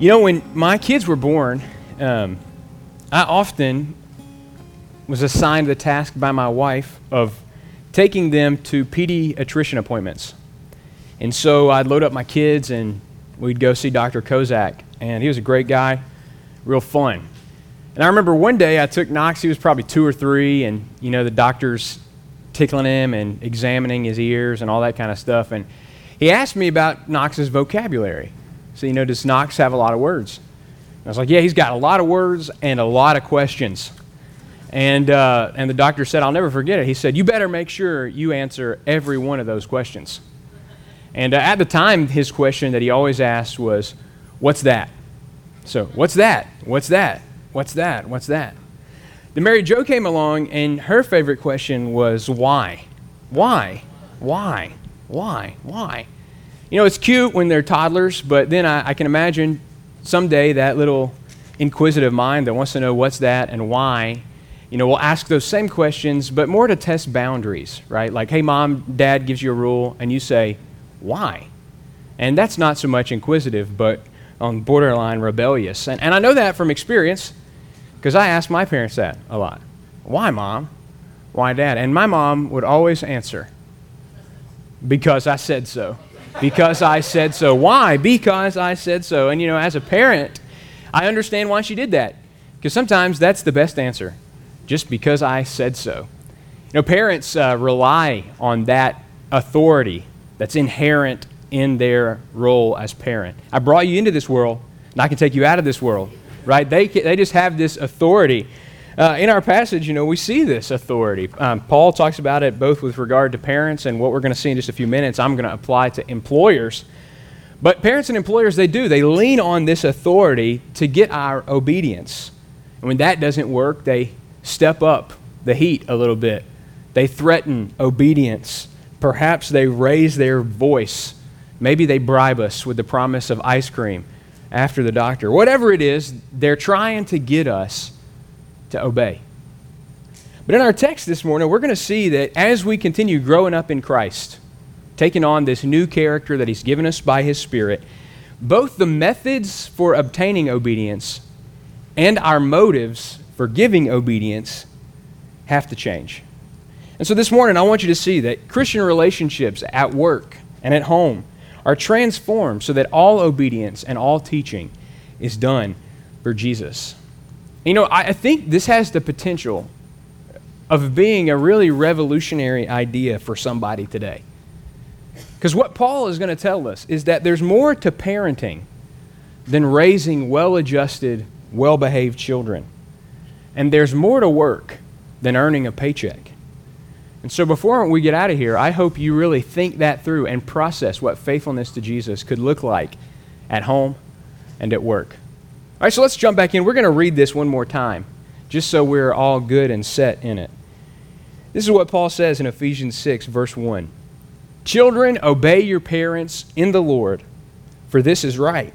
You know, when my kids were born, um, I often was assigned the task by my wife of taking them to pediatrician appointments. And so I'd load up my kids and we'd go see Dr. Kozak. And he was a great guy, real fun. And I remember one day I took Knox, he was probably two or three, and you know, the doctor's tickling him and examining his ears and all that kind of stuff. And he asked me about Knox's vocabulary. So, you know, does Knox have a lot of words? I was like, yeah, he's got a lot of words and a lot of questions. And, uh, and the doctor said, I'll never forget it. He said, You better make sure you answer every one of those questions. And uh, at the time, his question that he always asked was, What's that? So, what's that? What's that? What's that? What's that? Then Mary Jo came along, and her favorite question was, Why? Why? Why? Why? Why? You know, it's cute when they're toddlers, but then I, I can imagine someday that little inquisitive mind that wants to know what's that and why you know, we'll ask those same questions, but more to test boundaries, right? Like, hey, mom, dad gives you a rule, and you say, why? And that's not so much inquisitive, but on borderline rebellious. And, and I know that from experience because I ask my parents that a lot. Why, mom? Why, dad? And my mom would always answer, because I said so. Because I said so. Why? Because I said so. And, you know, as a parent, I understand why she did that because sometimes that's the best answer just because I said so. You know, parents uh, rely on that authority that's inherent in their role as parent. I brought you into this world, and I can take you out of this world, right? They, they just have this authority. Uh, in our passage, you know, we see this authority. Um, Paul talks about it both with regard to parents and what we're going to see in just a few minutes. I'm going to apply to employers. But parents and employers, they do. They lean on this authority to get our obedience. And when that doesn't work, they step up the heat a little bit. They threaten obedience. Perhaps they raise their voice. Maybe they bribe us with the promise of ice cream after the doctor. Whatever it is, they're trying to get us to obey. But in our text this morning, we're going to see that as we continue growing up in Christ, taking on this new character that He's given us by His Spirit, both the methods for obtaining obedience and our motives for giving obedience have to change. And so this morning, I want you to see that Christian relationships at work and at home are transformed so that all obedience and all teaching is done for Jesus. You know, I think this has the potential of being a really revolutionary idea for somebody today. Because what Paul is going to tell us is that there's more to parenting than raising well adjusted, well behaved children. And there's more to work than earning a paycheck. And so before we get out of here, I hope you really think that through and process what faithfulness to Jesus could look like at home and at work. All right, so let's jump back in. We're going to read this one more time, just so we're all good and set in it. This is what Paul says in Ephesians 6, verse 1. Children, obey your parents in the Lord, for this is right.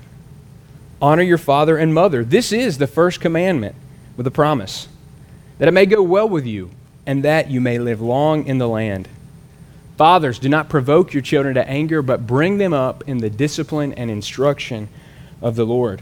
Honor your father and mother. This is the first commandment with a promise that it may go well with you and that you may live long in the land. Fathers, do not provoke your children to anger, but bring them up in the discipline and instruction of the Lord.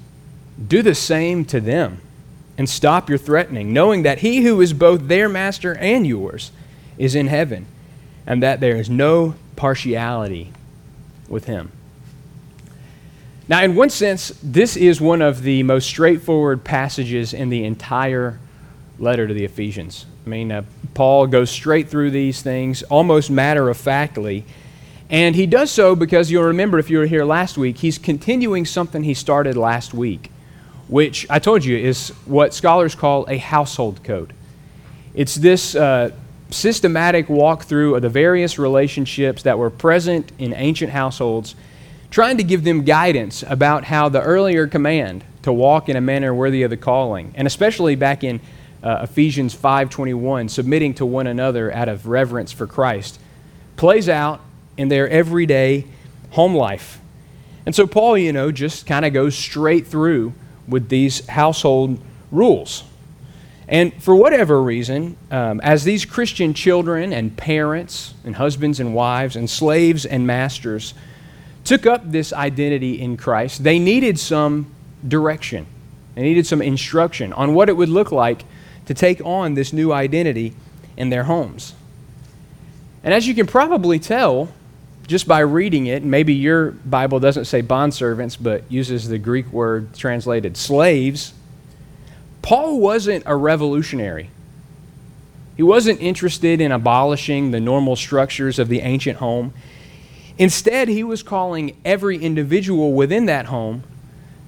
do the same to them and stop your threatening, knowing that he who is both their master and yours is in heaven, and that there is no partiality with him. Now, in one sense, this is one of the most straightforward passages in the entire letter to the Ephesians. I mean, uh, Paul goes straight through these things almost matter of factly. And he does so because you'll remember if you were here last week, he's continuing something he started last week, which I told you is what scholars call a household code. It's this uh, systematic walkthrough of the various relationships that were present in ancient households trying to give them guidance about how the earlier command to walk in a manner worthy of the calling, and especially back in uh, Ephesians 5:21, submitting to one another out of reverence for Christ, plays out in their everyday home life. And so Paul, you know, just kind of goes straight through with these household rules. And for whatever reason, um, as these Christian children and parents and husbands and wives and slaves and masters took up this identity in Christ, they needed some direction. They needed some instruction on what it would look like to take on this new identity in their homes. And as you can probably tell just by reading it, maybe your Bible doesn't say bondservants, but uses the Greek word translated slaves, Paul wasn't a revolutionary. He wasn't interested in abolishing the normal structures of the ancient home. Instead, he was calling every individual within that home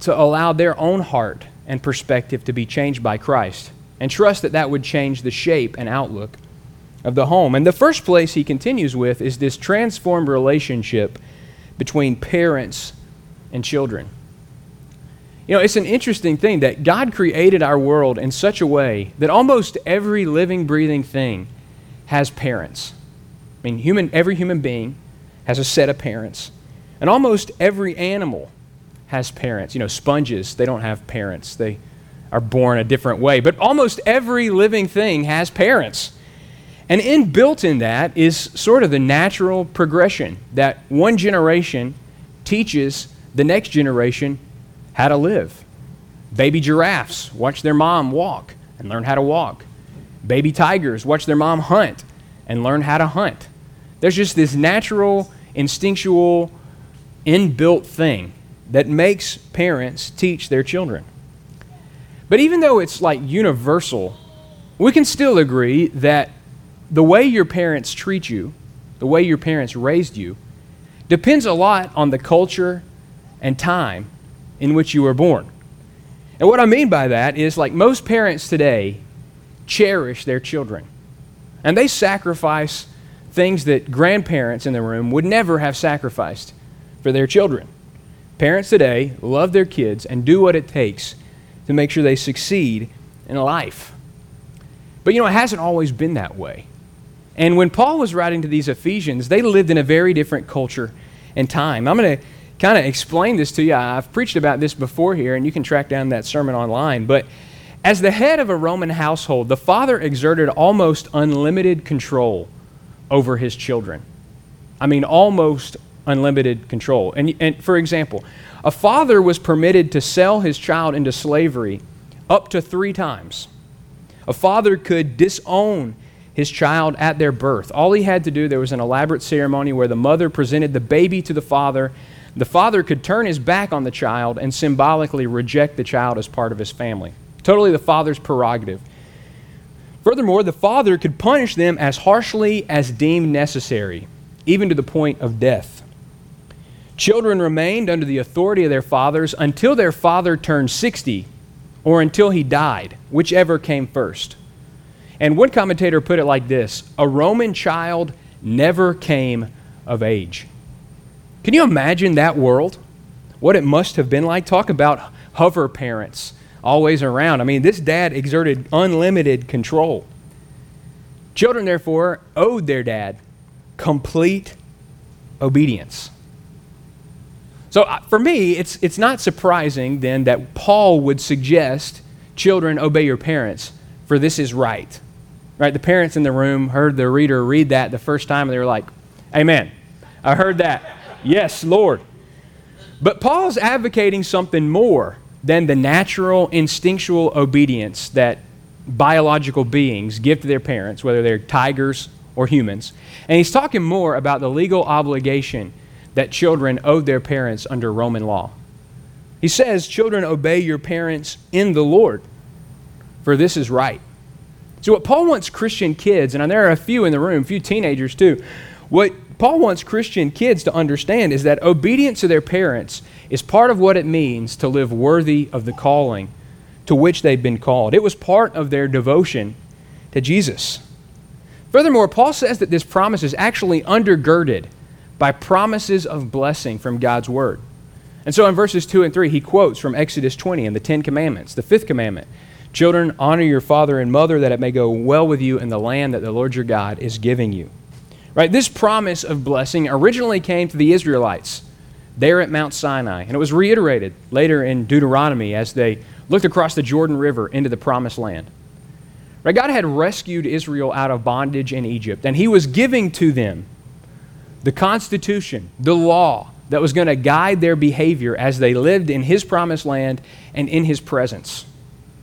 to allow their own heart and perspective to be changed by Christ and trust that that would change the shape and outlook of the home. And the first place he continues with is this transformed relationship between parents and children. You know, it's an interesting thing that God created our world in such a way that almost every living, breathing thing has parents. I mean, human, every human being has a set of parents. And almost every animal has parents. You know, sponges, they don't have parents. They are born a different way. But almost every living thing has parents. And inbuilt in that is sort of the natural progression that one generation teaches the next generation how to live. Baby giraffes watch their mom walk and learn how to walk. Baby tigers watch their mom hunt and learn how to hunt. There's just this natural, instinctual, inbuilt thing that makes parents teach their children. But even though it's like universal, we can still agree that the way your parents treat you, the way your parents raised you, depends a lot on the culture and time in which you were born. And what I mean by that is like most parents today cherish their children. And they sacrifice things that grandparents in the room would never have sacrificed for their children. Parents today love their kids and do what it takes to make sure they succeed in life. But you know, it hasn't always been that way. And when Paul was writing to these Ephesians, they lived in a very different culture and time. I'm going to kind of explain this to you. I've preached about this before here, and you can track down that sermon online. But as the head of a Roman household, the father exerted almost unlimited control over his children. I mean, almost unlimited control. And, and for example, a father was permitted to sell his child into slavery up to three times. A father could disown his child at their birth. All he had to do, there was an elaborate ceremony where the mother presented the baby to the father. The father could turn his back on the child and symbolically reject the child as part of his family. Totally the father's prerogative. Furthermore, the father could punish them as harshly as deemed necessary, even to the point of death. Children remained under the authority of their fathers until their father turned 60 or until he died, whichever came first. And one commentator put it like this A Roman child never came of age. Can you imagine that world? What it must have been like? Talk about hover parents always around. I mean, this dad exerted unlimited control. Children, therefore, owed their dad complete obedience. So uh, for me, it's, it's not surprising then that Paul would suggest children obey your parents, for this is right. Right? The parents in the room heard the reader read that the first time and they were like, Amen. I heard that. yes, Lord. But Paul's advocating something more than the natural, instinctual obedience that biological beings give to their parents, whether they're tigers or humans. And he's talking more about the legal obligation that children owed their parents under Roman law. He says, Children, obey your parents in the Lord, for this is right. So, what Paul wants Christian kids, and there are a few in the room, a few teenagers too, what Paul wants Christian kids to understand is that obedience to their parents is part of what it means to live worthy of the calling to which they've been called. It was part of their devotion to Jesus. Furthermore, Paul says that this promise is actually undergirded by promises of blessing from God's word. And so in verses 2 and 3, he quotes from Exodus 20 and the Ten Commandments, the fifth commandment Children, honor your father and mother that it may go well with you in the land that the Lord your God is giving you. Right? This promise of blessing originally came to the Israelites there at Mount Sinai, and it was reiterated later in Deuteronomy as they looked across the Jordan River into the promised land. Right? God had rescued Israel out of bondage in Egypt, and he was giving to them the constitution, the law that was going to guide their behavior as they lived in his promised land and in his presence.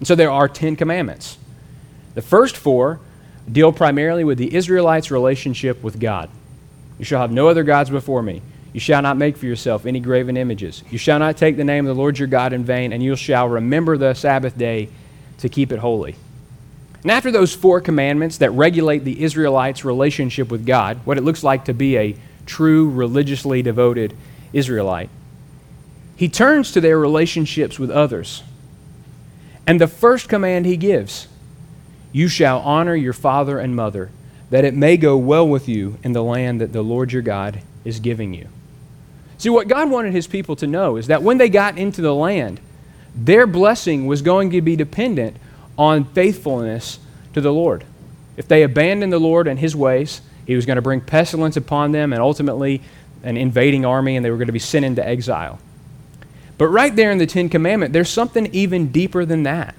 And so there are 10 commandments. The first four deal primarily with the Israelites' relationship with God. You shall have no other gods before me. You shall not make for yourself any graven images. You shall not take the name of the Lord your God in vain, and you shall remember the Sabbath day to keep it holy. And after those four commandments that regulate the Israelites' relationship with God, what it looks like to be a true, religiously devoted Israelite, he turns to their relationships with others. And the first command he gives You shall honor your father and mother, that it may go well with you in the land that the Lord your God is giving you. See, what God wanted his people to know is that when they got into the land, their blessing was going to be dependent on faithfulness to the Lord. If they abandoned the Lord and his ways, he was going to bring pestilence upon them and ultimately an invading army, and they were going to be sent into exile. But right there in the Ten Commandment, there's something even deeper than that.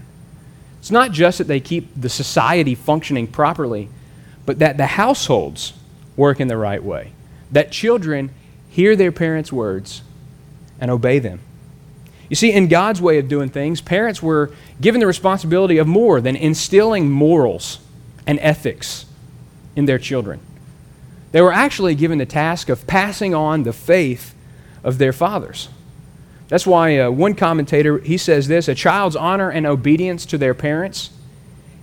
It's not just that they keep the society functioning properly, but that the households work in the right way, that children hear their parents' words and obey them. You see, in God's way of doing things, parents were given the responsibility of more than instilling morals and ethics in their children. They were actually given the task of passing on the faith of their fathers. That's why uh, one commentator he says this, a child's honor and obedience to their parents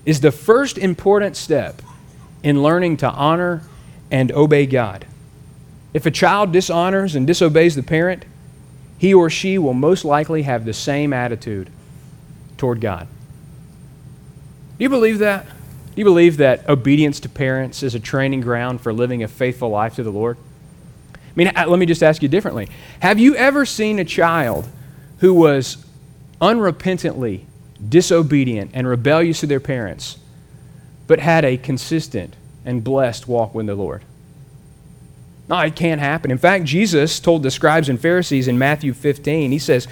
is the first important step in learning to honor and obey God. If a child dishonors and disobeys the parent, he or she will most likely have the same attitude toward God. Do you believe that? Do you believe that obedience to parents is a training ground for living a faithful life to the Lord? I mean, uh, let me just ask you differently. Have you ever seen a child who was unrepentantly disobedient and rebellious to their parents, but had a consistent and blessed walk with the Lord? No, it can't happen. In fact, Jesus told the scribes and Pharisees in Matthew 15, He says,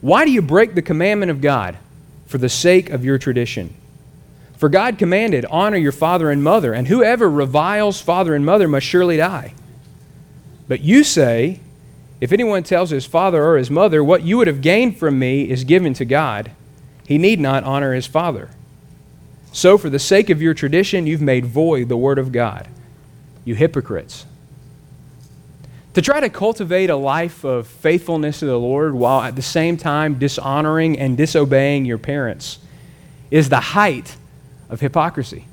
Why do you break the commandment of God for the sake of your tradition? For God commanded, Honor your father and mother, and whoever reviles father and mother must surely die. But you say, If anyone tells his father or his mother, What you would have gained from me is given to God, he need not honor his father. So, for the sake of your tradition, you've made void the word of God. You hypocrites. To try to cultivate a life of faithfulness to the Lord while at the same time dishonoring and disobeying your parents is the height of hypocrisy.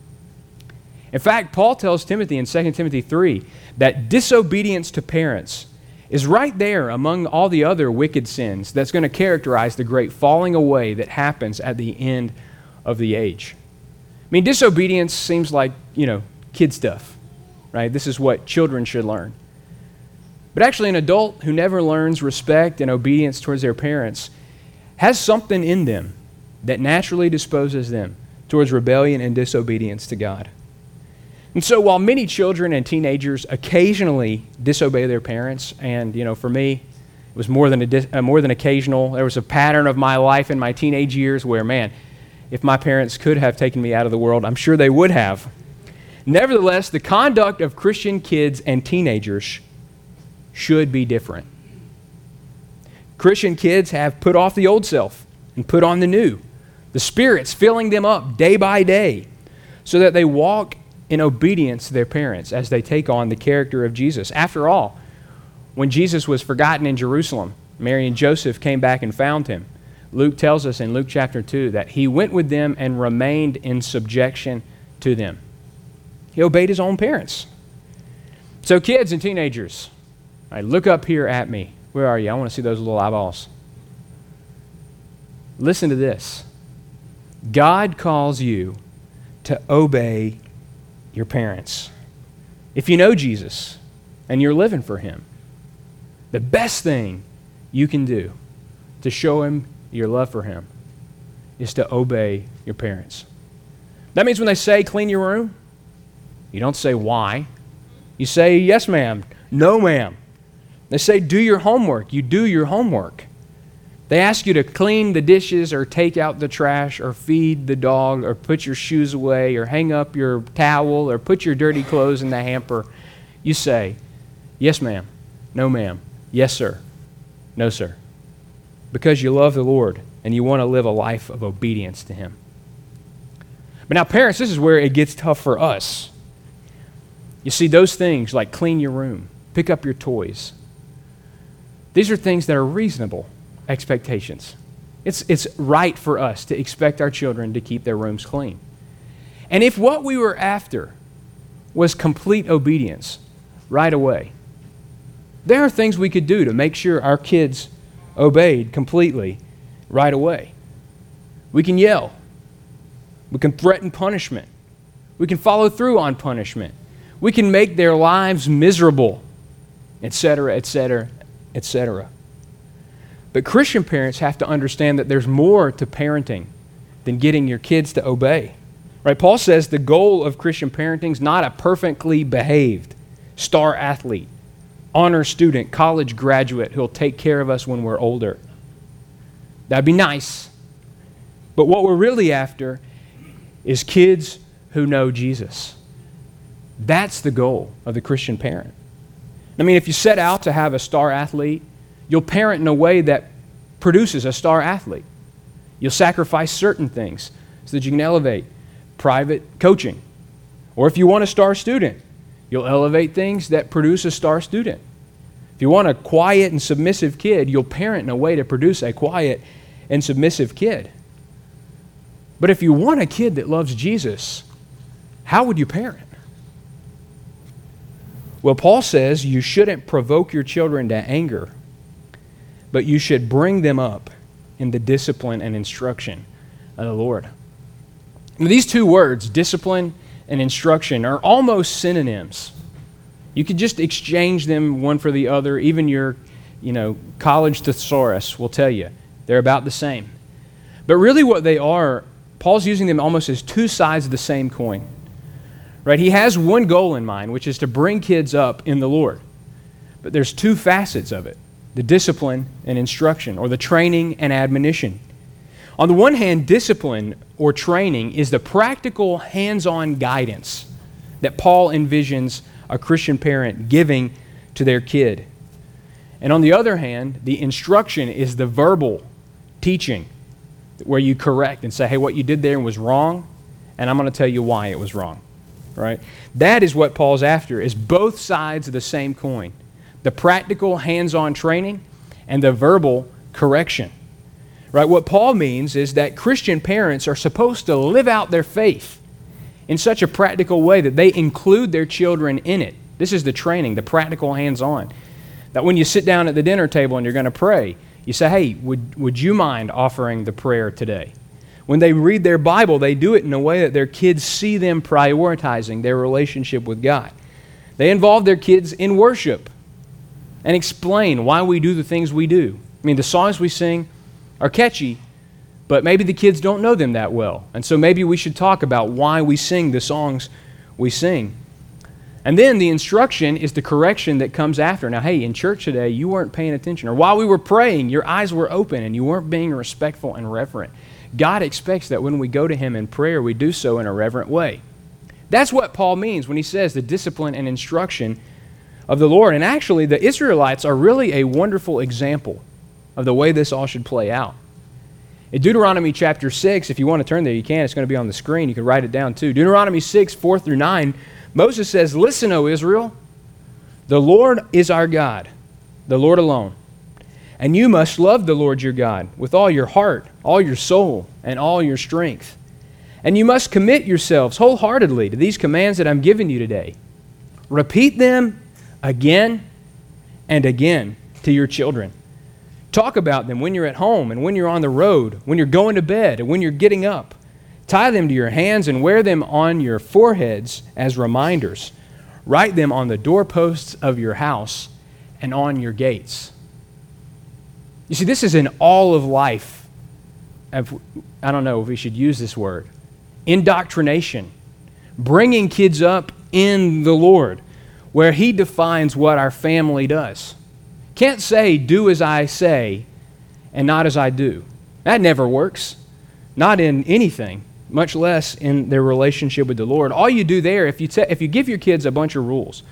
In fact, Paul tells Timothy in 2 Timothy 3 that disobedience to parents is right there among all the other wicked sins that's going to characterize the great falling away that happens at the end of the age. I mean, disobedience seems like, you know, kid stuff, right? This is what children should learn. But actually, an adult who never learns respect and obedience towards their parents has something in them that naturally disposes them towards rebellion and disobedience to God. And so while many children and teenagers occasionally disobey their parents, and you know, for me, it was more than, a dis- uh, more than occasional. There was a pattern of my life in my teenage years where, man, if my parents could have taken me out of the world, I'm sure they would have. Nevertheless, the conduct of Christian kids and teenagers should be different. Christian kids have put off the old self and put on the new. The Spirit's filling them up day by day so that they walk in obedience to their parents as they take on the character of Jesus. After all, when Jesus was forgotten in Jerusalem, Mary and Joseph came back and found him. Luke tells us in Luke chapter 2 that he went with them and remained in subjection to them. He obeyed his own parents. So, kids and teenagers, right, look up here at me. Where are you? I want to see those little eyeballs. Listen to this. God calls you to obey your parents. If you know Jesus and you're living for Him. The best thing you can do to show Him your love for Him is to obey your parents. That means when they say clean your room, you don't say why. You say yes, ma'am, no, ma'am. They say do your homework. You do your homework. They ask you to clean the dishes or take out the trash or feed the dog or put your shoes away or hang up your towel or put your dirty clothes in the hamper. You say, Yes, ma'am. No, ma'am. Yes, sir. No, sir. Because you love the Lord and you want to live a life of obedience to Him. But now, parents, this is where it gets tough for us. You see, those things like clean your room, pick up your toys, these are things that are reasonable expectations. It's, it's right for us to expect our children to keep their rooms clean. And if what we were after was complete obedience right away, there are things we could do to make sure our kids obeyed completely right away. We can yell. We can threaten punishment. We can follow through on punishment. We can make their lives miserable, etc., etc., etc. But Christian parents have to understand that there's more to parenting than getting your kids to obey. Right? Paul says the goal of Christian parenting is not a perfectly behaved star athlete, honor student, college graduate who'll take care of us when we're older. That'd be nice. But what we're really after is kids who know Jesus. That's the goal of the Christian parent. I mean, if you set out to have a star athlete You'll parent in a way that produces a star athlete. You'll sacrifice certain things so that you can elevate private coaching. Or if you want a star student, you'll elevate things that produce a star student. If you want a quiet and submissive kid, you'll parent in a way to produce a quiet and submissive kid. But if you want a kid that loves Jesus, how would you parent? Well, Paul says you shouldn't provoke your children to anger but you should bring them up in the discipline and instruction of the Lord. These two words, discipline and instruction, are almost synonyms. You could just exchange them one for the other. Even your, you know, college thesaurus will tell you they're about the same. But really, what they are, Paul's using them almost as two sides of the same coin. Right? He has one goal in mind, which is to bring kids up in the Lord. But there's two facets of it the discipline and instruction, or the training and admonition. On the one hand, discipline or training is the practical, hands on guidance that Paul envisions a Christian parent giving to their kid. And on the other hand, the instruction is the verbal teaching where you correct and say, hey, what you did there was wrong, and I'm going to tell you why it was wrong. Right? That is what Paul's after, is both sides of the same coin the practical hands on training and the verbal correction. Right? What Paul means is that Christian parents are supposed to live out their faith in such a practical way that they include their children in it. This is the training, the practical hands on. That when you sit down at the dinner table and you're going to pray, you say, hey, would, would you mind offering the prayer today? When they read their Bible, they do it in a way that their kids see them prioritizing their relationship with God. They involve their kids in worship and explain why we do the things we do. I mean, the songs we sing are catchy, but maybe the kids don't know them that well. And so maybe we should talk about why we sing the songs we sing. And then the instruction is the correction that comes after. Now, hey, in church today, you weren't paying attention. Or while we were praying, your eyes were open and you weren't being respectful and reverent. God expects that when we go to Him in prayer, we do so in a reverent way. That's what Paul means when he says the discipline and instruction of the Lord. And actually, the Israelites are really a wonderful example of the way this all should play out. In Deuteronomy chapter 6, if you want to turn there, you can. It's going to be on the screen. You can write it down too. Deuteronomy 6, 4 through 9, Moses says, Listen, O Israel, the Lord is our God, the Lord alone. And you must love the Lord your God with all your heart, all your soul, and all your strength. And you must commit yourselves wholeheartedly to these commands that I'm giving you today. Repeat them again and again to your children. Talk about them when you're at home and when you're on the road, when you're going to bed and when you're getting up. Tie them to your hands and wear them on your foreheads as reminders. Write them on the doorposts of your house and on your gates. You see, this is an all of life. I don't know if we should use this word. Indoctrination. Bringing kids up in the Lord, where He defines what our family does. Can't say, do as I say and not as I do. That never works. Not in anything, much less in their relationship with the Lord. All you do there, if you, te- if you give your kids a bunch of rules,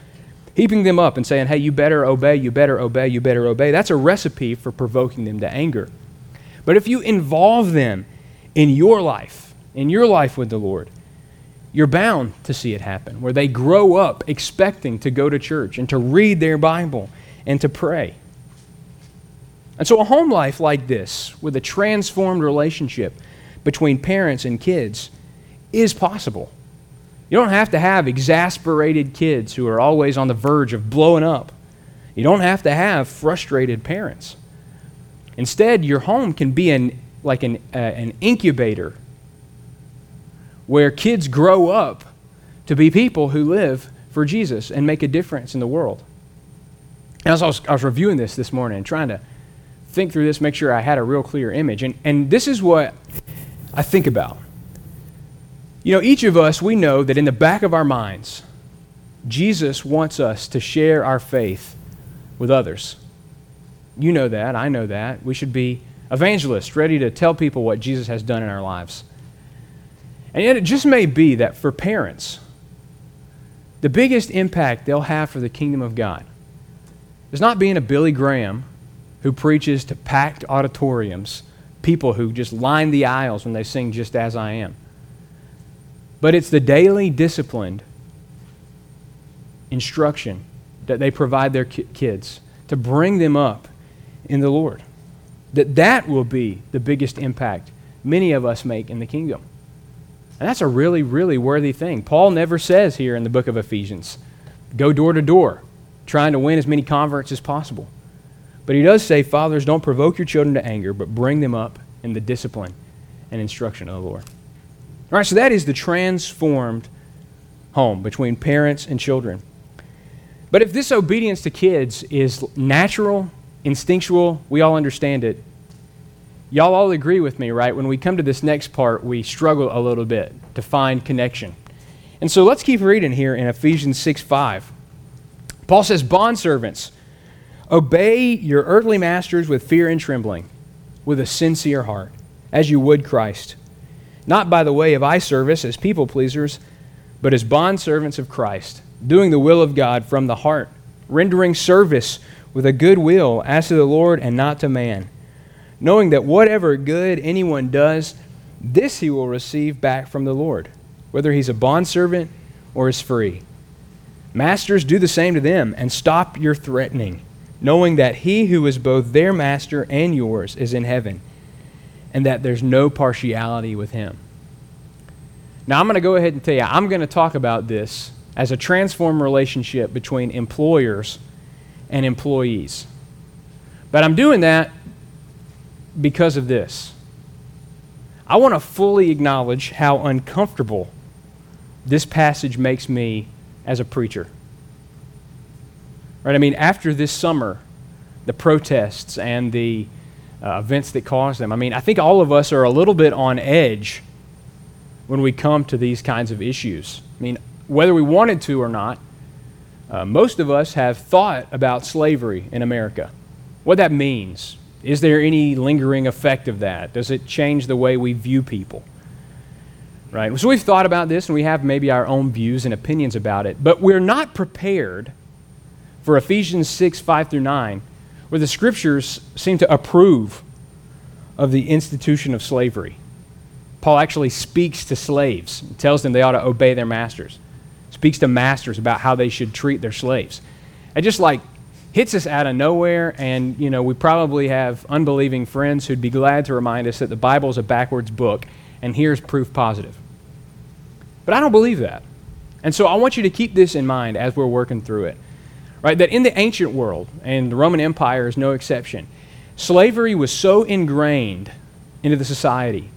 heaping them up and saying, hey, you better obey, you better obey, you better obey, that's a recipe for provoking them to anger. But if you involve them in your life, in your life with the Lord, you're bound to see it happen, where they grow up expecting to go to church and to read their Bible and to pray. And so, a home life like this, with a transformed relationship between parents and kids, is possible. You don't have to have exasperated kids who are always on the verge of blowing up. You don't have to have frustrated parents. Instead, your home can be an, like an, uh, an incubator where kids grow up to be people who live for Jesus and make a difference in the world. And as I was, I was reviewing this this morning trying to think through this, make sure I had a real clear image. And, and this is what I think about. You know, each of us, we know that in the back of our minds, Jesus wants us to share our faith with others. You know that. I know that. We should be evangelists, ready to tell people what Jesus has done in our lives. And yet, it just may be that for parents, the biggest impact they'll have for the kingdom of God is not being a Billy Graham who preaches to packed auditoriums, people who just line the aisles when they sing Just As I Am. But it's the daily disciplined instruction that they provide their kids to bring them up in the Lord. That that will be the biggest impact many of us make in the kingdom. And that's a really, really worthy thing. Paul never says here in the book of Ephesians, go door to door, trying to win as many converts as possible. But he does say, Fathers, don't provoke your children to anger, but bring them up in the discipline and instruction of the Lord. All right, so that is the transformed home between parents and children. But if this obedience to kids is natural, instinctual, we all understand it. Y'all all agree with me, right? When we come to this next part, we struggle a little bit to find connection. And so let's keep reading here in Ephesians 6 5. Paul says, Bondservants, Obey your earthly masters with fear and trembling, with a sincere heart, as you would Christ, not by the way of eye service as people pleasers, but as bondservants of Christ, doing the will of God from the heart, rendering service with a good will as to the Lord and not to man, knowing that whatever good anyone does, this he will receive back from the Lord, whether he's a bondservant or is free. Masters, do the same to them, and stop your threatening knowing that he who is both their master and yours is in heaven, and that there's no partiality with him. Now, I'm going to go ahead and tell you, I'm going to talk about this as a transformed relationship between employers and employees. But I'm doing that because of this. I want to fully acknowledge how uncomfortable this passage makes me as a preacher. Right? I mean, after this summer, the protests and the uh, events that caused them, I mean, I think all of us are a little bit on edge when we come to these kinds of issues. I mean, whether we wanted to or not, uh, most of us have thought about slavery in America. What that means. Is there any lingering effect of that? Does it change the way we view people? Right? So we've thought about this and we have maybe our own views and opinions about it, but we're not prepared for Ephesians 6 5 through 9, where the scriptures seem to approve of the institution of slavery. Paul actually speaks to slaves, tells them they ought to obey their masters, speaks to masters about how they should treat their slaves. And just like hits us out of nowhere, and you know we probably have unbelieving friends who'd be glad to remind us that the Bible is a backwards book, and here's proof positive. But I don't believe that. And so I want you to keep this in mind as we're working through it right? That in the ancient world, and the Roman Empire is no exception, slavery was so ingrained into the society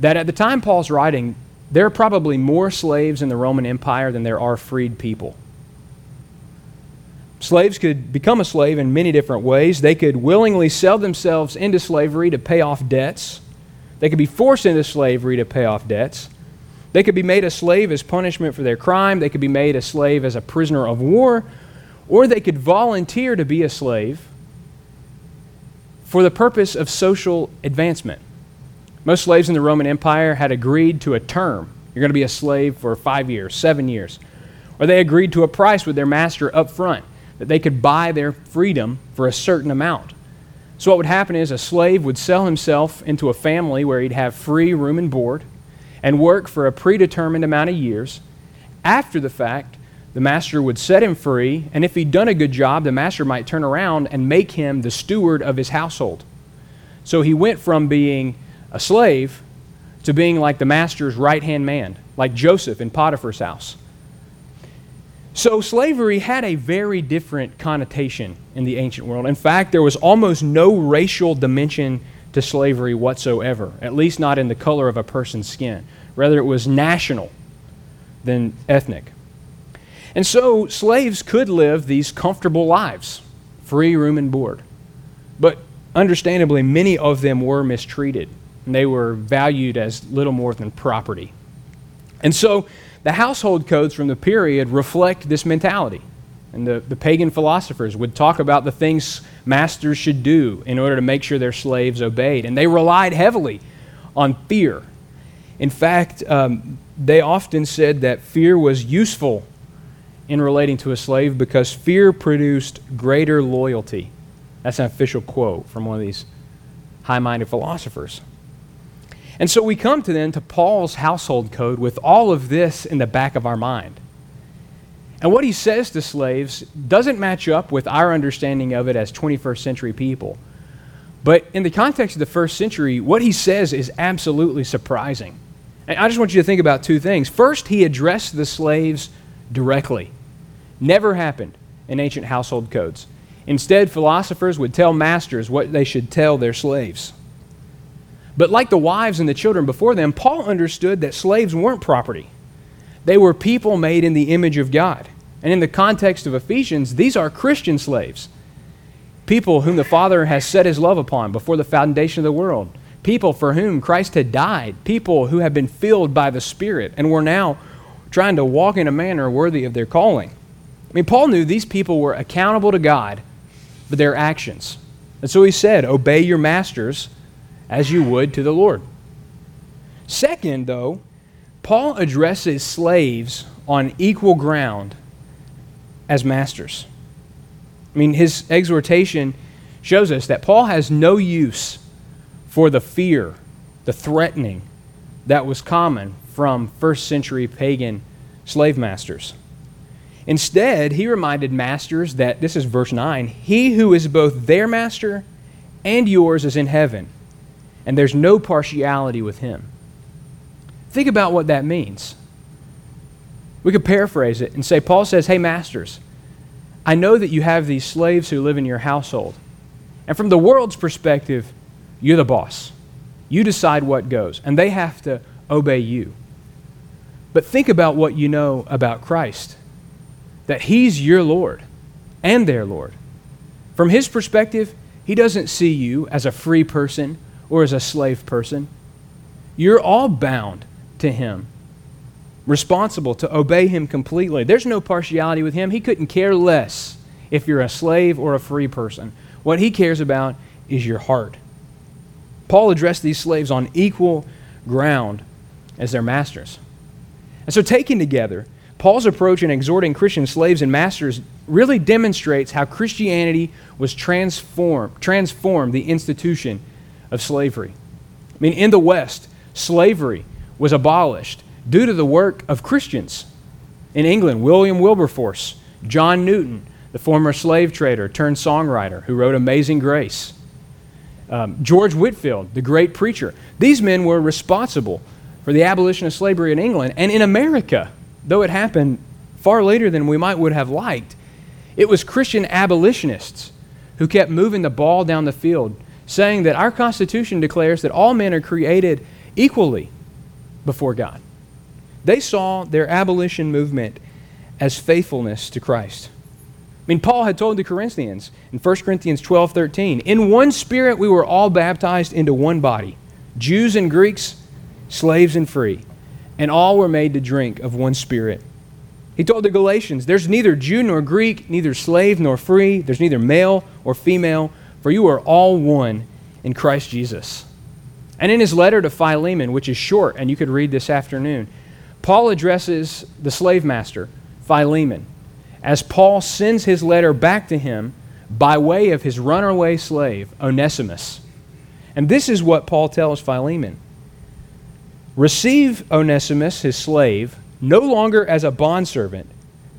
that at the time Paul's writing, there are probably more slaves in the Roman Empire than there are freed people. Slaves could become a slave in many different ways. They could willingly sell themselves into slavery to pay off debts. They could be forced into slavery to pay off debts. They could be made a slave as punishment for their crime. They could be made a slave as a prisoner of war. Or they could volunteer to be a slave for the purpose of social advancement. Most slaves in the Roman Empire had agreed to a term. You're going to be a slave for five years, seven years. Or they agreed to a price with their master up front that they could buy their freedom for a certain amount. So, what would happen is a slave would sell himself into a family where he'd have free room and board and work for a predetermined amount of years. After the fact, the master would set him free, and if he'd done a good job, the master might turn around and make him the steward of his household. So he went from being a slave to being like the master's right hand man, like Joseph in Potiphar's house. So slavery had a very different connotation in the ancient world. In fact, there was almost no racial dimension to slavery whatsoever, at least not in the color of a person's skin. Rather, it was national than ethnic. And so slaves could live these comfortable lives, free room and board. But understandably, many of them were mistreated, and they were valued as little more than property. And so the household codes from the period reflect this mentality. And the, the pagan philosophers would talk about the things masters should do in order to make sure their slaves obeyed. And they relied heavily on fear. In fact, um, they often said that fear was useful in relating to a slave because fear produced greater loyalty. That's an official quote from one of these high minded philosophers. And so we come to then to Paul's household code with all of this in the back of our mind. And what he says to slaves doesn't match up with our understanding of it as 21st century people. But in the context of the first century, what he says is absolutely surprising. And I just want you to think about two things. First, he addressed the slaves directly. Never happened in ancient household codes. Instead, philosophers would tell masters what they should tell their slaves. But like the wives and the children before them, Paul understood that slaves weren't property. They were people made in the image of God. And in the context of Ephesians, these are Christian slaves. People whom the Father has set his love upon before the foundation of the world. People for whom Christ had died. People who have been filled by the Spirit and were now trying to walk in a manner worthy of their calling. I mean, Paul knew these people were accountable to God for their actions. And so he said, Obey your masters as you would to the Lord. Second, though, Paul addresses slaves on equal ground as masters. I mean, his exhortation shows us that Paul has no use for the fear, the threatening that was common from first century pagan slave masters. Instead, he reminded masters that, this is verse 9, he who is both their master and yours is in heaven, and there's no partiality with him. Think about what that means. We could paraphrase it and say, Paul says, Hey, masters, I know that you have these slaves who live in your household. And from the world's perspective, you're the boss. You decide what goes, and they have to obey you. But think about what you know about Christ that He's your Lord and their Lord. From His perspective, He doesn't see you as a free person or as a slave person. You're all bound to Him, responsible to obey Him completely. There's no partiality with Him. He couldn't care less if you're a slave or a free person. What He cares about is your heart. Paul addressed these slaves on equal ground as their masters. And so, taken together, Paul's approach in exhorting Christian slaves and masters really demonstrates how Christianity was transformed, transformed the institution of slavery. I mean, in the West, slavery was abolished due to the work of Christians. In England, William Wilberforce, John Newton, the former slave trader turned songwriter who wrote Amazing Grace, um, George Whitefield, the great preacher. These men were responsible for the abolition of slavery in England and in America though it happened far later than we might would have liked, it was Christian abolitionists who kept moving the ball down the field, saying that our Constitution declares that all men are created equally before God. They saw their abolition movement as faithfulness to Christ. I mean, Paul had told the Corinthians in 1 Corinthians 12 13, in one spirit we were all baptized into one body, Jews and Greeks, slaves and free, and all were made to drink of one spirit. He told the Galatians, There's neither Jew nor Greek, neither slave nor free, there's neither male or female, for you are all one in Christ Jesus. And in his letter to Philemon, which is short and you could read this afternoon, Paul addresses the slave master, Philemon as Paul sends his letter back to him by way of his runaway slave, Onesimus. And this is what Paul tells Philemon Receive Onesimus, his slave, no longer as a bondservant,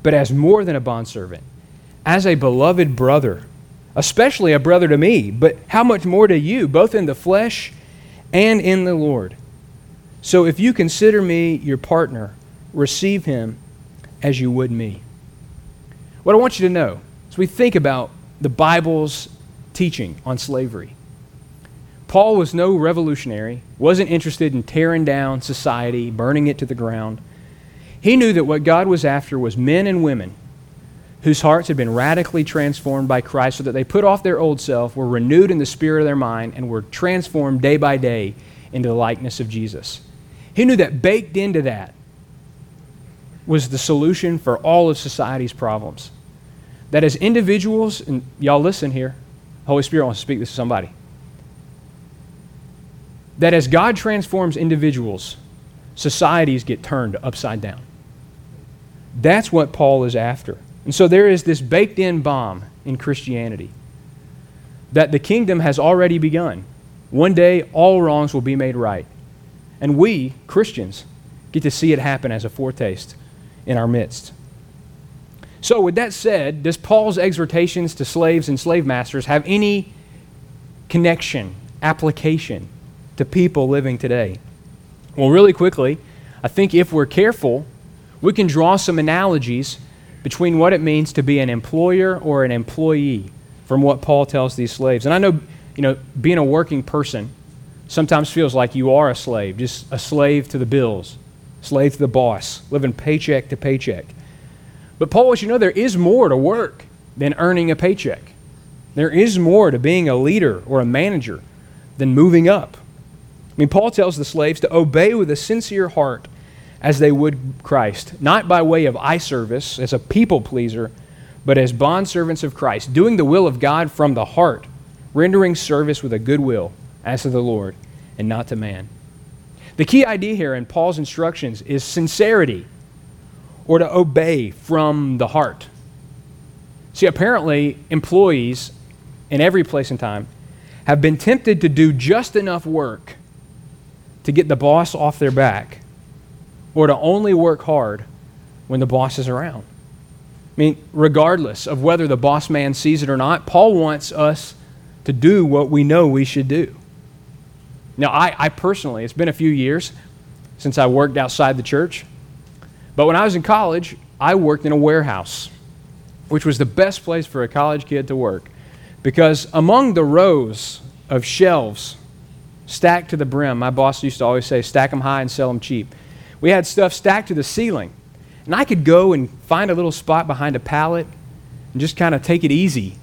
but as more than a bondservant, as a beloved brother, especially a brother to me, but how much more to you, both in the flesh and in the Lord. So if you consider me your partner, receive him as you would me. What I want you to know as we think about the Bible's teaching on slavery, Paul was no revolutionary, wasn't interested in tearing down society, burning it to the ground. He knew that what God was after was men and women whose hearts had been radically transformed by Christ so that they put off their old self, were renewed in the spirit of their mind, and were transformed day by day into the likeness of Jesus. He knew that baked into that was the solution for all of society's problems. That as individuals, and y'all listen here, Holy Spirit wants to speak this to somebody. That as God transforms individuals, societies get turned upside down. That's what Paul is after. And so there is this baked in bomb in Christianity that the kingdom has already begun. One day, all wrongs will be made right. And we, Christians, get to see it happen as a foretaste in our midst. So, with that said, does Paul's exhortations to slaves and slave masters have any connection, application to people living today? Well, really quickly, I think if we're careful, we can draw some analogies between what it means to be an employer or an employee from what Paul tells these slaves. And I know, you know, being a working person sometimes feels like you are a slave, just a slave to the bills, slave to the boss, living paycheck to paycheck. But Paul wants you know there is more to work than earning a paycheck. There is more to being a leader or a manager than moving up. I mean, Paul tells the slaves to obey with a sincere heart as they would Christ, not by way of eye service as a people pleaser, but as bondservants of Christ, doing the will of God from the heart, rendering service with a good will as to the Lord and not to man. The key idea here in Paul's instructions is sincerity or to obey from the heart. See, apparently, employees in every place and time have been tempted to do just enough work to get the boss off their back or to only work hard when the boss is around. I mean, regardless of whether the boss man sees it or not, Paul wants us to do what we know we should do. Now, I, I personally, it's been a few years since I worked outside the church. But when I was in college, I worked in a warehouse, which was the best place for a college kid to work. Because among the rows of shelves stacked to the brim, my boss used to always say, stack them high and sell them cheap. We had stuff stacked to the ceiling. And I could go and find a little spot behind a pallet and just kind of take it easy.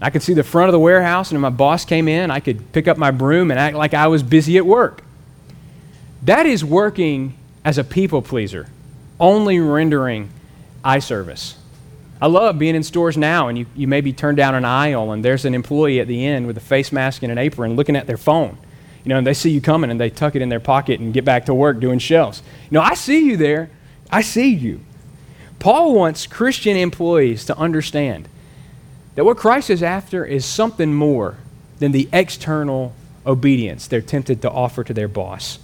I could see the front of the warehouse, and if my boss came in, I could pick up my broom and act like I was busy at work. That is working as a people pleaser only rendering eye service. I love being in stores now and you, you maybe turn down an aisle and there's an employee at the end with a face mask and an apron looking at their phone. You know, and they see you coming and they tuck it in their pocket and get back to work doing shelves. You know, I see you there. I see you. Paul wants Christian employees to understand that what Christ is after is something more than the external obedience they're tempted to offer to their boss.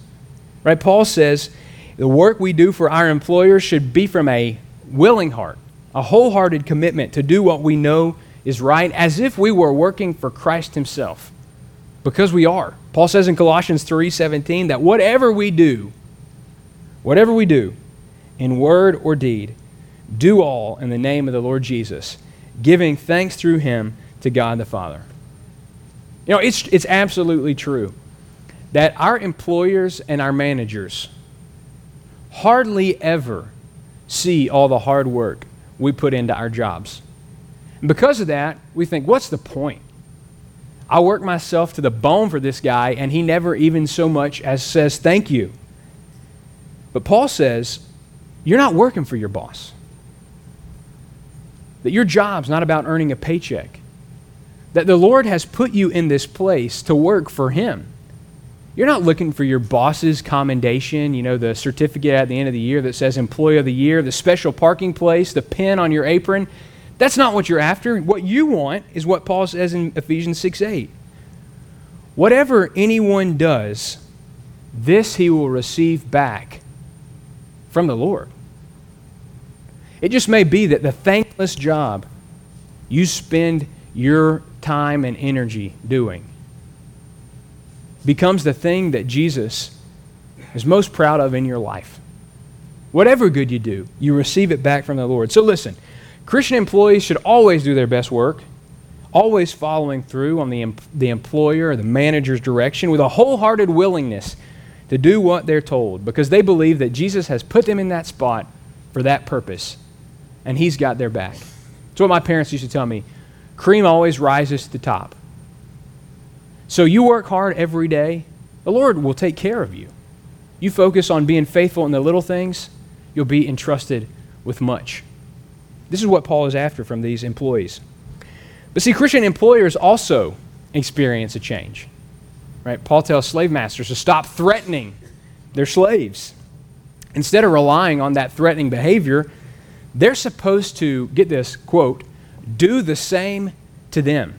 Right? Paul says the work we do for our employers should be from a willing heart, a wholehearted commitment to do what we know is right, as if we were working for Christ Himself. Because we are. Paul says in Colossians 3:17 that whatever we do, whatever we do, in word or deed, do all in the name of the Lord Jesus, giving thanks through him to God the Father. You know, it's, it's absolutely true that our employers and our managers hardly ever see all the hard work we put into our jobs. And because of that, we think, what's the point? I work myself to the bone for this guy, and he never even so much as says thank you. But Paul says, you're not working for your boss. That your job's not about earning a paycheck. That the Lord has put you in this place to work for Him. You're not looking for your boss's commendation, you know, the certificate at the end of the year that says Employee of the Year, the special parking place, the pin on your apron. That's not what you're after. What you want is what Paul says in Ephesians 6 8. Whatever anyone does, this he will receive back from the Lord. It just may be that the thankless job you spend your time and energy doing becomes the thing that Jesus is most proud of in your life. Whatever good you do, you receive it back from the Lord. So listen, Christian employees should always do their best work, always following through on the, the employer or the manager's direction with a wholehearted willingness to do what they're told because they believe that Jesus has put them in that spot for that purpose and he's got their back. It's what my parents used to tell me cream always rises to the top. So you work hard every day, the Lord will take care of you. You focus on being faithful in the little things, you'll be entrusted with much. This is what Paul is after from these employees. But see, Christian employers also experience a change. Right? Paul tells slave masters to stop threatening their slaves. Instead of relying on that threatening behavior, they're supposed to, get this, quote, do the same to them.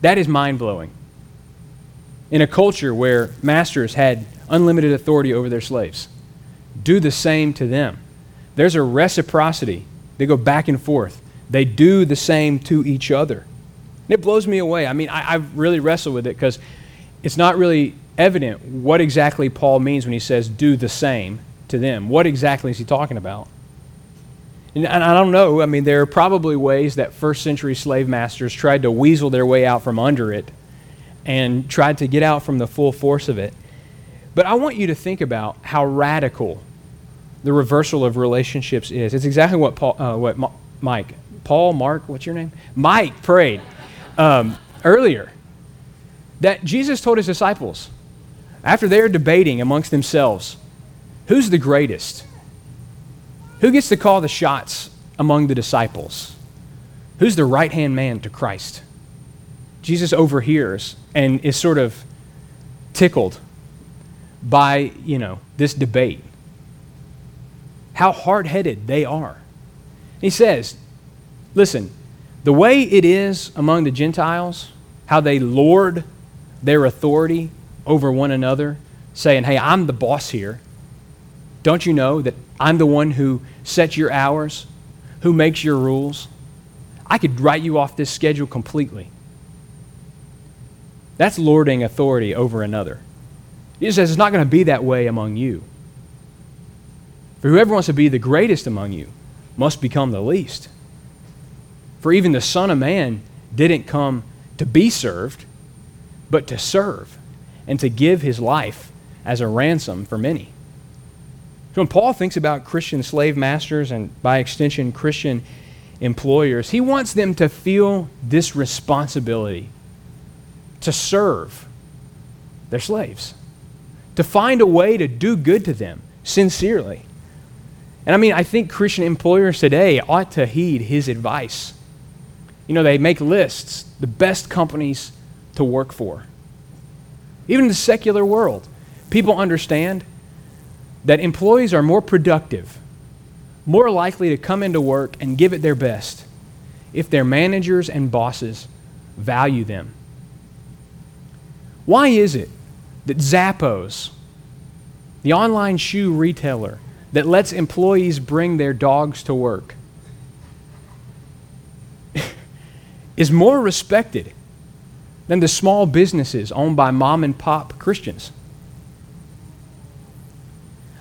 That is mind blowing. In a culture where masters had unlimited authority over their slaves, do the same to them. There's a reciprocity. They go back and forth. They do the same to each other. And it blows me away. I mean, I, I really wrestle with it because it's not really evident what exactly Paul means when he says do the same to them. What exactly is he talking about? And, and I don't know. I mean, there are probably ways that first century slave masters tried to weasel their way out from under it and tried to get out from the full force of it. But I want you to think about how radical the reversal of relationships is. It's exactly what Paul, uh, what Ma- Mike, Paul, Mark, what's your name? Mike prayed um, earlier. That Jesus told his disciples after they're debating amongst themselves, who's the greatest? Who gets to call the shots among the disciples? Who's the right hand man to Christ? Jesus overhears and is sort of tickled by, you know, this debate how hard headed they are. He says, listen, the way it is among the Gentiles, how they lord their authority over one another, saying, hey, I'm the boss here. Don't you know that I'm the one who sets your hours, who makes your rules? I could write you off this schedule completely. That's lording authority over another. He says it's not going to be that way among you. For whoever wants to be the greatest among you must become the least. For even the Son of Man didn't come to be served, but to serve and to give his life as a ransom for many. So when Paul thinks about Christian slave masters and by extension Christian employers, he wants them to feel this responsibility to serve their slaves, to find a way to do good to them sincerely. And I mean, I think Christian employers today ought to heed his advice. You know, they make lists, the best companies to work for. Even in the secular world, people understand that employees are more productive, more likely to come into work and give it their best if their managers and bosses value them. Why is it that Zappos, the online shoe retailer, that lets employees bring their dogs to work is more respected than the small businesses owned by mom and pop Christians.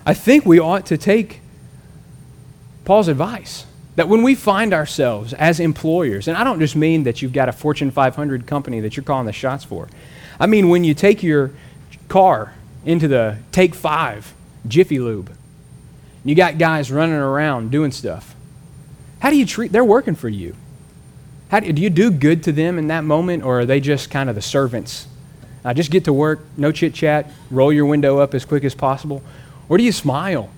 I think we ought to take Paul's advice that when we find ourselves as employers, and I don't just mean that you've got a Fortune 500 company that you're calling the shots for, I mean when you take your car into the Take Five Jiffy Lube you got guys running around doing stuff. How do you treat? They're working for you. How do, do you do good to them in that moment, or are they just kind of the servants? Uh, just get to work, no chit chat, roll your window up as quick as possible, or do you smile?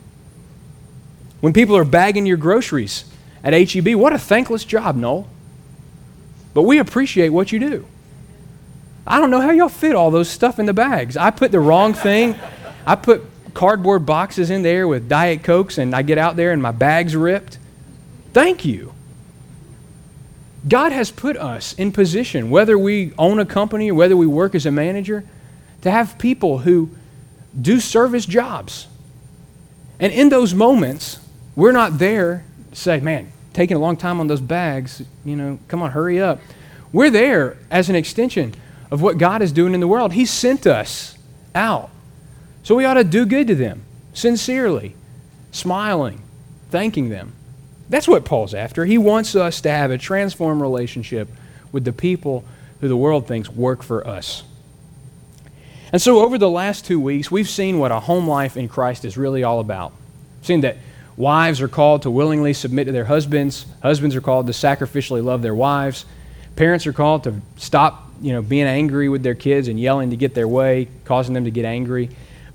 When people are bagging your groceries at HEB, what a thankless job, Noel. But we appreciate what you do. I don't know how y'all fit all those stuff in the bags. I put the wrong thing. I put cardboard boxes in there with Diet Cokes, and I get out there and my bag's ripped. Thank you. God has put us in position, whether we own a company or whether we work as a manager, to have people who do service jobs. And in those moments, we're not there to say, man, taking a long time on those bags, you know, come on, hurry up. We're there as an extension of what God is doing in the world. He sent us out. So we ought to do good to them, sincerely, smiling, thanking them. That's what Paul's after. He wants us to have a transformed relationship with the people who the world thinks work for us. And so, over the last two weeks, we've seen what a home life in Christ is really all about. We've seen that wives are called to willingly submit to their husbands, husbands are called to sacrificially love their wives, parents are called to stop you know, being angry with their kids and yelling to get their way, causing them to get angry.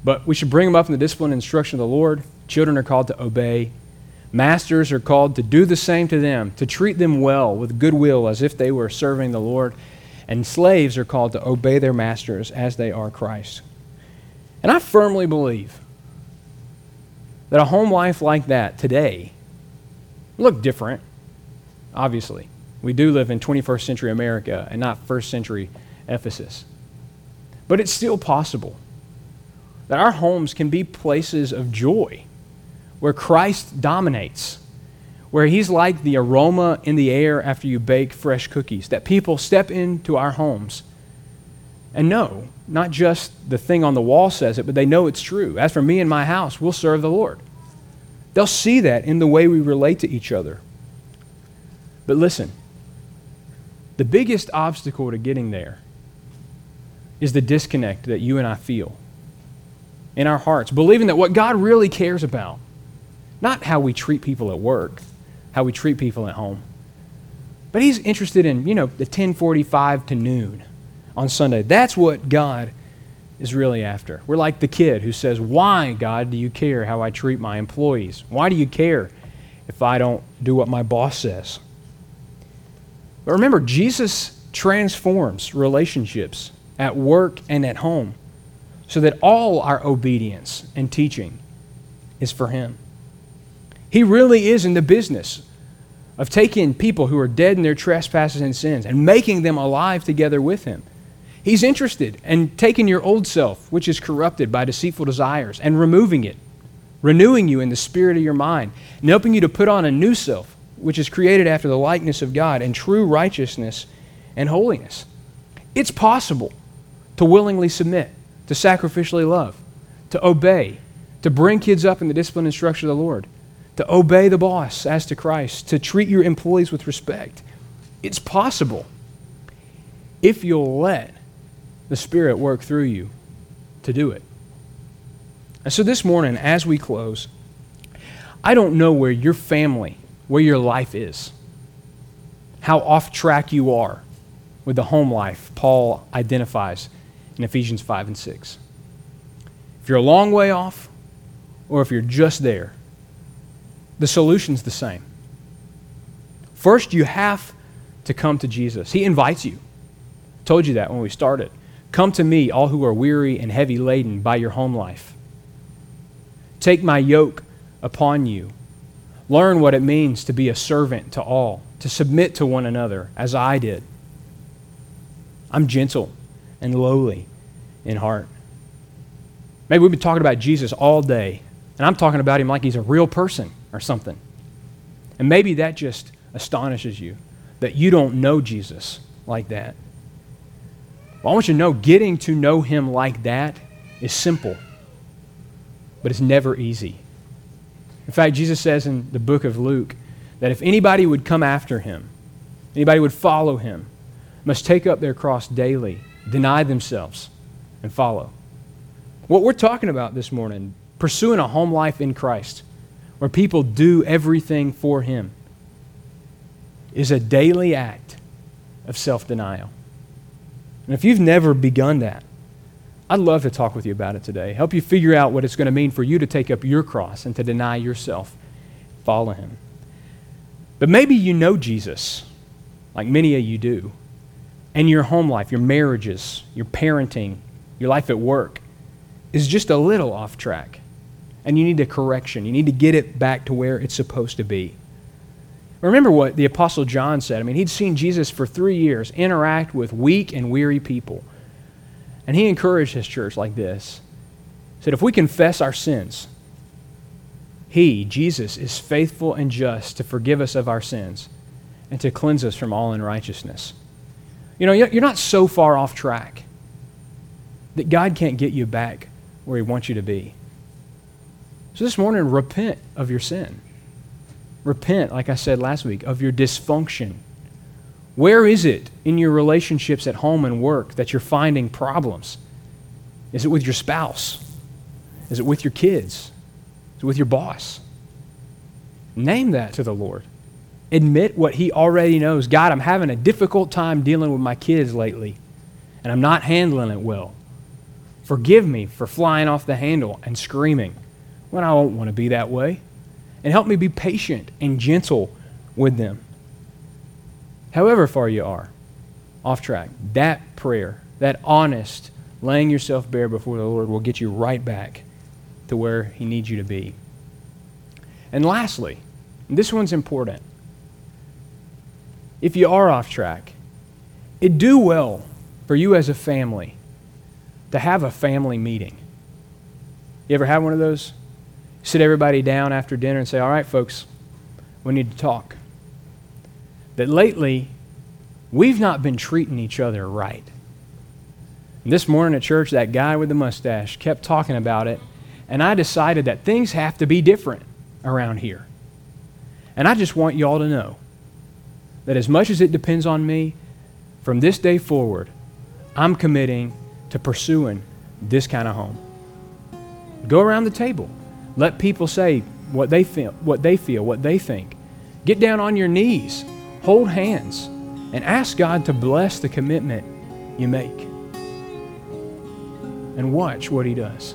But we should bring them up in the discipline and instruction of the Lord. Children are called to obey. Masters are called to do the same to them, to treat them well with goodwill as if they were serving the Lord. And slaves are called to obey their masters as they are Christ. And I firmly believe that a home life like that today look different, obviously. We do live in 21st century America and not first century Ephesus. But it's still possible that our homes can be places of joy where Christ dominates, where He's like the aroma in the air after you bake fresh cookies, that people step into our homes and know, not just the thing on the wall says it, but they know it's true. As for me and my house, we'll serve the Lord. They'll see that in the way we relate to each other. But listen, the biggest obstacle to getting there is the disconnect that you and I feel in our hearts, believing that what God really cares about not how we treat people at work, how we treat people at home. But he's interested in, you know, the 1045 to noon on Sunday. That's what God is really after. We're like the kid who says, Why, God, do you care how I treat my employees? Why do you care if I don't do what my boss says? But remember, Jesus transforms relationships at work and at home so that all our obedience and teaching is for Him. He really is in the business of taking people who are dead in their trespasses and sins and making them alive together with Him. He's interested in taking your old self, which is corrupted by deceitful desires, and removing it, renewing you in the spirit of your mind, and helping you to put on a new self, which is created after the likeness of God and true righteousness and holiness. It's possible to willingly submit, to sacrificially love, to obey, to bring kids up in the discipline and instruction of the Lord to obey the boss as to Christ, to treat your employees with respect. It's possible if you'll let the Spirit work through you to do it. And so this morning, as we close, I don't know where your family, where your life is, how off track you are with the home life Paul identifies in Ephesians 5 and 6. If you're a long way off, or if you're just there, the solution's the same. First, you have to come to Jesus. He invites you. I told you that when we started. Come to me, all who are weary and heavy laden by your home life. Take my yoke upon you. Learn what it means to be a servant to all, to submit to one another, as I did. I'm gentle and lowly in heart. Maybe we've been talking about Jesus all day, and I'm talking about him like he's a real person or something. And maybe that just astonishes you that you don't know Jesus like that. Well, I want you to know getting to know him like that is simple, but it's never easy. In fact, Jesus says in the book of Luke that if anybody would come after him, anybody would follow him, must take up their cross daily, deny themselves, and follow. What we're talking about this morning, pursuing a home life in Christ, where people do everything for Him. is a daily act of self denial. And if you've never begun that, I'd love to talk with you about it today. Help you figure out what it's going to mean for you to take up your cross and to deny yourself, follow him. But maybe you know Jesus, like many of you do, and your home life, your marriages, your parenting, your life at work is just a little off track. And you need a correction. You need to get it back to where it's supposed to be. Remember what the Apostle John said. I mean, he'd seen Jesus for three years interact with weak and weary people. And he encouraged his church like this. He said, If we confess our sins, he, Jesus, is faithful and just to forgive us of our sins and to cleanse us from all unrighteousness. You know, you're not so far off track that God can't get you back where He wants you to be. So this morning, repent of your sin. Repent, like I said last week, of your dysfunction. Where is it in your relationships at home and work that you're finding problems? Is it with your spouse? Is it with your kids? Is it with your boss? Name that to the Lord. Admit what He already knows. God, I'm having a difficult time dealing with my kids lately, and I'm not handling it well. Forgive me for flying off the handle and screaming when I don't want to be that way and help me be patient and gentle with them. However far you are off track, that prayer, that honest laying yourself bare before the Lord will get you right back to where He needs you to be. And lastly, and this one's important. If you are off track, it do well for you as a family to have a family meeting. You ever have one of those? sit everybody down after dinner and say, All right, folks, we need to talk. That lately, we've not been treating each other right. And this morning at church, that guy with the mustache kept talking about it, and I decided that things have to be different around here. And I just want you all to know that as much as it depends on me, from this day forward, I'm committing to pursuing this kind of home. Go around the table. Let people say what they feel, what they feel, what they think. Get down on your knees, hold hands, and ask God to bless the commitment you make. And watch what he does.